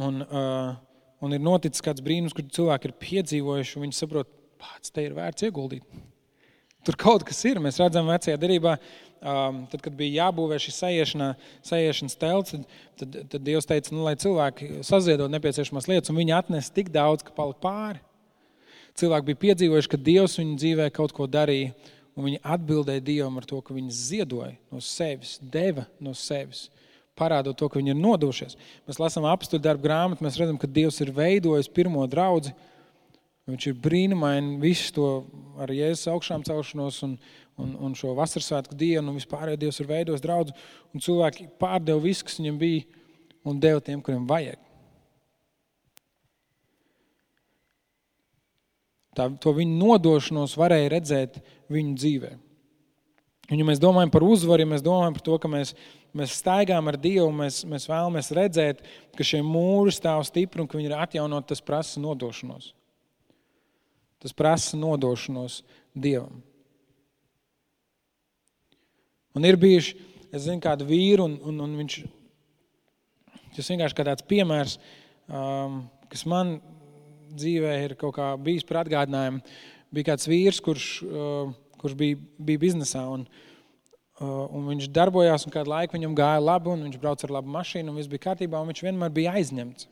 un, uh, un ir noticis kāds brīnums, kur cilvēki ir piedzīvojuši un viņi saprot, pats te ir vērts ieguldīt. Tur kaut kas ir. Mēs redzam, vecajā derībā, um, tad, kad bija jābūvē šī sajiešanas telts, tad, tad, tad Dievs teica, nu, lai cilvēki saziedot nepieciešamās lietas, un viņi atnes tik daudz, ka palika pāri. Cilvēki bija piedzīvojuši, ka Dievs viņu dzīvē kaut ko darīja, Un viņi atbildēja Dievam ar to, ka viņi ziedoja no sevis, deva no sevis, parādot to, ka viņi ir nodošies. Mēs lasām apstuļu darbu grāmatu, mēs redzam, ka Dievs ir veidojis pirmo draugu Viņš ir brīnumaini visu to ar Jēzus augšām celšanos un, un, un šo vasarsvētku dienu un vispār jau Dievs ir veidojis draudz. Un cilvēki pārdeva visu, kas viņam bija un deva tiem, kuriem vajag. Tā, to viņu nodošanos varēja redzēt viņu dzīvē. Un, ja mēs domājam par uzvaru, ja mēs domājam par to, ka mēs, mēs staigājam ar Dievu, mēs, mēs vēlamies redzēt, ka šie mūri stāv stipri un ka viņi ir atjaunot, tas prasa nodošanos. Tas prasa nodošanos Dievam. Un ir bijuši, es zinu, kādu vīru, un, un, un viņš, tas vienkārši kā tāds piemērs, um, kas man dzīvē ir kaut kā bijis par atgādinājumu. Bija kāds vīrs, kurš, uh, kurš bija, bija biznesā, un, uh, un viņš darbojās, un kādu laiku viņam gāja labi, un viņš brauca ar labu mašīnu, un viss bija kārtībā, un viņš vienmēr bija aizņemts.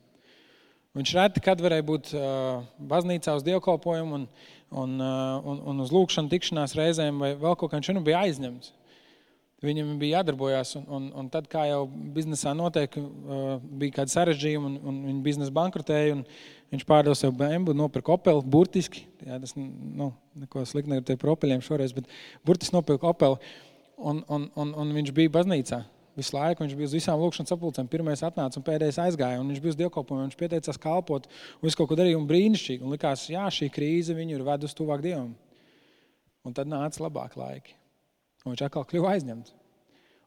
Viņš reti, kad varēja būt uh, baznīcā uz dievkalpojumu un, un, uh, un, un uz lūkšanu tikšanās reizēm vai vēl kaut kā viņš nu bija aizņemts. Viņam bija jādarbojās, un, un, un tad, kā jau biznesā notiek, uh, bija kādi sarežģījumi, un, un viņa biznesa bankrotēja, un viņš pārdeva sev BMW, nopirka Opelu, burtiski, jā, tas, nu, neko slikti negribu teikt par Opeļiem šoreiz, bet burtiski nopirka Opelu, un, un, un, un viņš bija baznīcā visu laiku. Viņš bija uz visām lūkšanas sapulcēm. Pirmais atnāca un pēdējais aizgāja. Un viņš bija uz dievkalpojumu. Viņš pieteicās kalpot un visu kaut ko darīja un brīnišķīgi. Un likās, jā, šī krīze viņu ir vedusi tuvāk Dievam. Un tad nāca labāk laiki. Un viņš atkal kļuva aizņemts.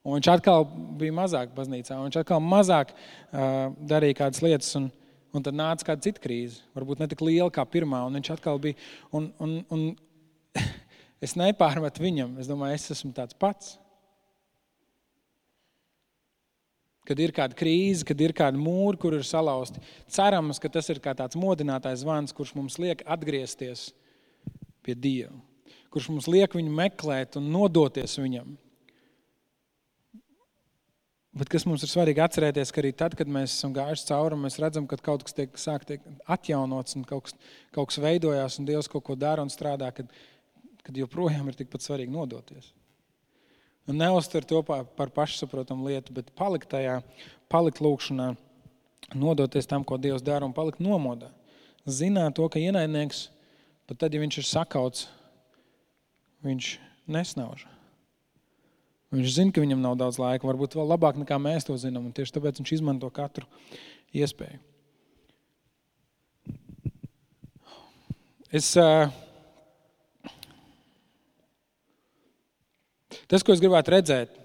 Un viņš atkal bija mazāk baznīcā. Viņš atkal mazāk uh, darīja kādas lietas. Un, un tad nāca kāda cita krīze. Varbūt ne tik liela kā pirmā. Un viņš atkal bija. Un, un, un es nepārmetu viņam. Es domāju, es esmu tāds pats. kad ir kāda krīze, kad ir kāda mūra, kur ir salauzti. Cerams, ka tas ir kā tāds modinātājs zvans, kurš mums liek atgriezties pie Dieva, kurš mums liek viņu meklēt un nodoties viņam. Bet kas mums ir svarīgi atcerēties, ka arī tad, kad mēs esam gājuši cauri, mēs redzam, ka kaut kas tiek sāk tiek atjaunots un kaut kas, kaut kas veidojās un Dievs kaut ko dara un strādā, kad, kad joprojām ir tikpat svarīgi nodoties. Un neuztver to par pašsaprotamu lietu, bet palikt tajā, palikt lūkšanā, nodoties tam, ko Dievs dara, un palikt nomodā. Zināt to, ka ienaidnieks, pat tad, ja viņš ir sakauts, viņš nesnauž. Viņš zina, ka viņam nav daudz laika, varbūt vēl labāk nekā mēs to zinām, un tieši tāpēc viņš izmanto katru iespēju. Es uh, Tas, ko es gribētu redzēt,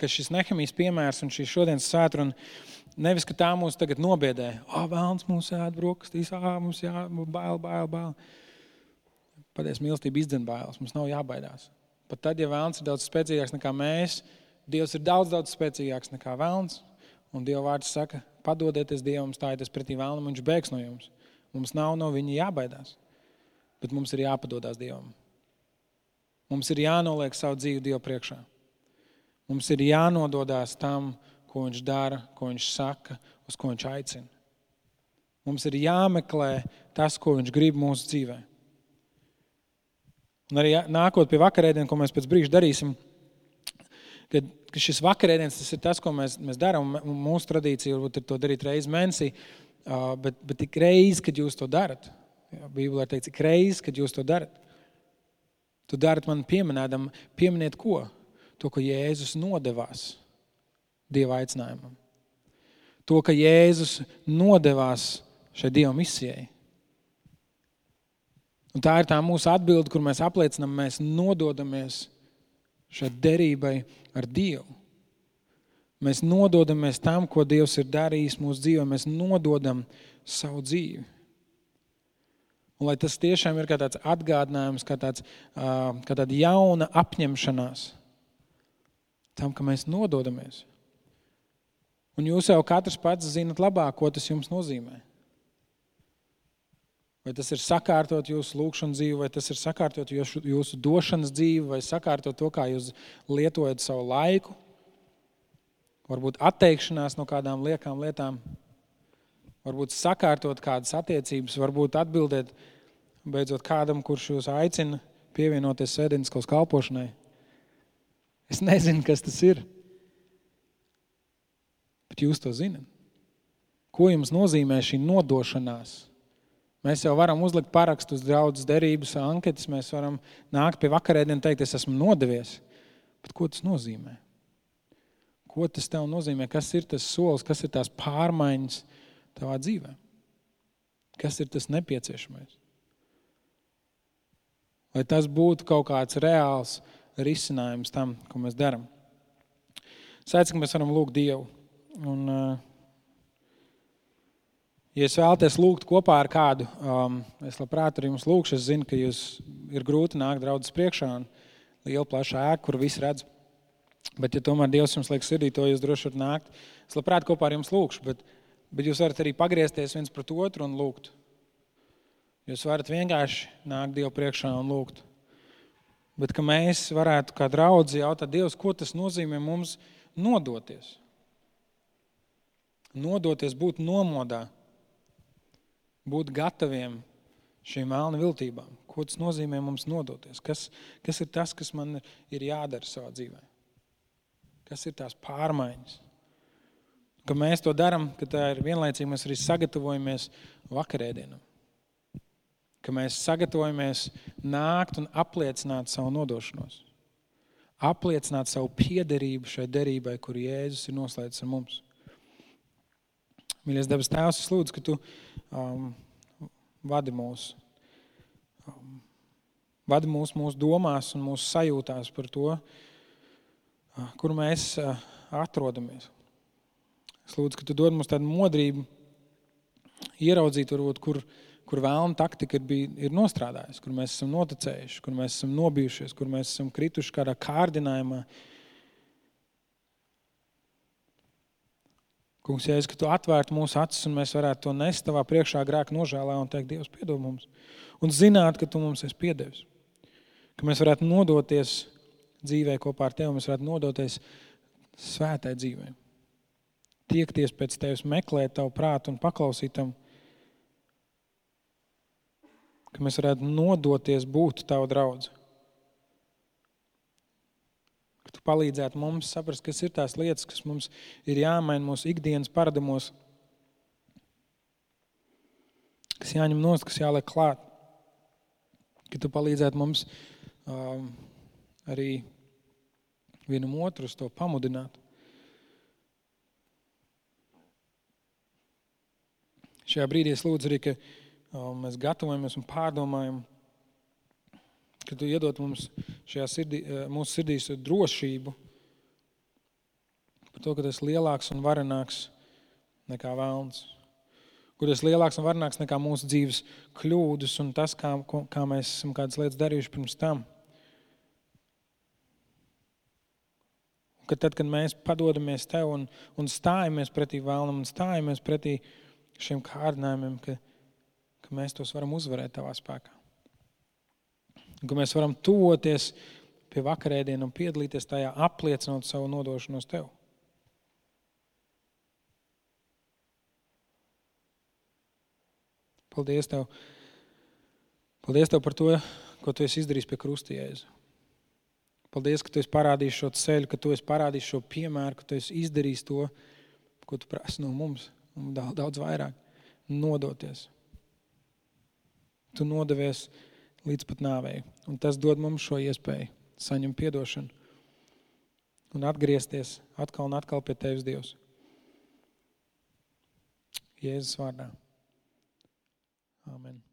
ka šis nehemijas piemērs un šī šodienas svētkruna nevis, ka tā mūs tagad nobiedē, ah, oh, vēlams mums ēd brokastīs, ah, mums jā, bail, bail, bail. Patiesi mīlestība izdzen bailes, mums nav jābaidās. Pat tad, ja vēlams ir daudz spēcīgāks nekā mēs, Dievs ir daudz, daudz spēcīgāks nekā vēlams. Un Dieva vārds saka, padodieties Dievam, stājieties pretī vēlnam, viņš bēgs no jums. Mums nav no viņa jābaidās, bet mums ir jāpadodas Dievam. Mums ir jānoliek savu dzīvi Dievu priekšā. Mums ir jānododās tam, ko Viņš dara, ko Viņš saka, uz ko Viņš aicina. Mums ir jāmeklē tas, ko Viņš grib mūsu dzīvē. Un arī nākot pie vakarēdienas, ko mēs pēc brīža darīsim, kad, šis vakarēdienas tas ir tas, ko mēs, mēs darām. Mūsu tradīcija varbūt ir to darīt reizi mēnesī, bet, bet tik reizi, kad jūs to darat. Bībelē ir teikts, ik reizi, kad jūs to darat. Tu darat man pieminēdam, pieminiet ko? To, ka Jēzus nodevās Dieva aicinājumam. To, ka Jēzus nodevās šai Dieva misijai. Un tā ir tā mūsu atbilde, kur mēs apliecinām, mēs nododamies šai derībai ar Dievu. Mēs nododamies tam, ko Dievs ir darījis mūsu dzīvē. Mēs nododam savu dzīvi. Un lai tas tiešām ir kā tāds atgādinājums, kā, tāds, kā tāda jauna apņemšanās tam, ka mēs nododamies. Un jūs jau katrs pats zinat labāk, ko tas jums nozīmē. Vai tas ir sakārtot jūsu lūgšanu dzīvi, vai tas ir sakārtot jūsu, jūsu došanas dzīvi, vai sakārtot to, kā jūs lietojat savu laiku, varbūt atteikšanās no kādām liekām lietām varbūt sakārtot kādas attiecības, varbūt atbildēt beidzot kādam, kurš jūs aicina pievienoties sēdiņas kalpošanai. Es nezinu, kas tas ir, bet jūs to zinat. Ko jums nozīmē šī nodošanās? Mēs jau varam uzlikt parakstu uz draudzes derības anketas, mēs varam nākt pie vakarēdienas un teikt, es esmu nodevies. Bet ko tas nozīmē? Ko tas tev nozīmē? Kas ir tas solis, kas ir tās pārmaiņas tavā dzīvē? Kas ir tas nepieciešamais? Lai tas būtu kaut kāds reāls risinājums tam, ko mēs darām. Sēdz, ka mēs varam lūgt Dievu. Un, uh, Ja es vēlaties lūgt kopā ar kādu, um, es labprāt ar jums lūgšu. Es zinu, ka jūs ir grūti nākt draudzes priekšā un liela plaša ēka, kur viss redz. Bet, ja tomēr Dievs jums liek sirdī, to jūs droši varat nākt. Es labprāt kopā ar jums lūgšu, bet, bet jūs varat arī pagriezties viens pret otru un lūgt. Jūs varat vienkārši nākt Dievu priekšā un lūgt. Bet mēs varētu kā draugi jautāt Dievu, ko tas nozīmē mums nodoties. Nodoties, būt nomodā būt gataviem šīm melnu viltībām. Ko tas nozīmē mums nodoties? Kas, kas ir tas, kas man ir jādara savā dzīvē? Kas ir tās pārmaiņas? Ka mēs to darām, ka tā ir vienlaicīgi mēs arī sagatavojamies vakarēdienam. Ka mēs sagatavojamies nākt un apliecināt savu nodošanos. Apliecināt savu piederību šai derībai, kur Jēzus ir noslēdzis ar mums. Mīļais debes Tēvs, es lūdzu, ka Tu um, vadi mūs. Um, vadi mūs mūsu domās un mūsu sajūtās par to, uh, kur mēs uh, atrodamies. Es lūdzu, ka Tu dod mums tādu modrību, ieraudzīt, varbūt, kur, kur vēlna taktika ir, bij, ir nostrādājusi, kur mēs esam noticējuši, kur mēs esam nobijušies, kur mēs esam krituši kādā kārdinājumā. Kungs, ja es, ka tu atvērtu mūsu acis un mēs varētu to nest tavā priekšā grēka nožēlā un teikt, Dievs, piedod mums. Un zināt, ka tu mums esi piedevis. Ka mēs varētu nodoties dzīvē kopā ar tevi, mēs varētu nodoties svētai dzīvē. Tiekties pēc tevis, meklēt tavu prātu un paklausīt tam. Ka mēs varētu nodoties būt tavu draugu. tu palīdzētu mums saprast, kas ir tās lietas, kas mums ir jāmaina mūsu ikdienas paradumos, kas jāņem nost, kas jāliek klāt. Ka tu palīdzētu mums um, arī vienam otru to pamudināt. Šajā brīdī es lūdzu arī, ka mēs gatavojamies un pārdomājam ka tu iedod mums šajā sirdī, eh, mūsu sirdīs drošību par to, ka tas ir lielāks un varenāks nekā vēlns. Kur tas lielāks un varenāks nekā mūsu dzīves kļūdas un tas, kā, kā mēs esam kādas lietas darījuši pirms tam. Ka tad, kad mēs padodamies tev un, un stājamies pretī vēlnam un stājamies pretī šiem kārdinājumiem, ka, ka mēs tos varam uzvarēt tavā spēkā ka mēs varam tuvoties pie vakarēdienas un piedalīties tajā, apliecinot savu nodošanos tev. Paldies tev. Paldies tev par to, ko tu esi izdarījis pie krustījēza. Paldies, ka tu esi parādījis šo ceļu, ka tu esi parādījis šo piemēru, ka tu esi izdarījis to, ko tu prasi no mums, un daudz, vairāk nodoties. Tu nodevies līdz pat nāvei. Un tas dod mums šo iespēju saņemt atdošanu un atgriezties atkal un atkal pie Tevis, Dievs. Jēzus vārdā. Amen.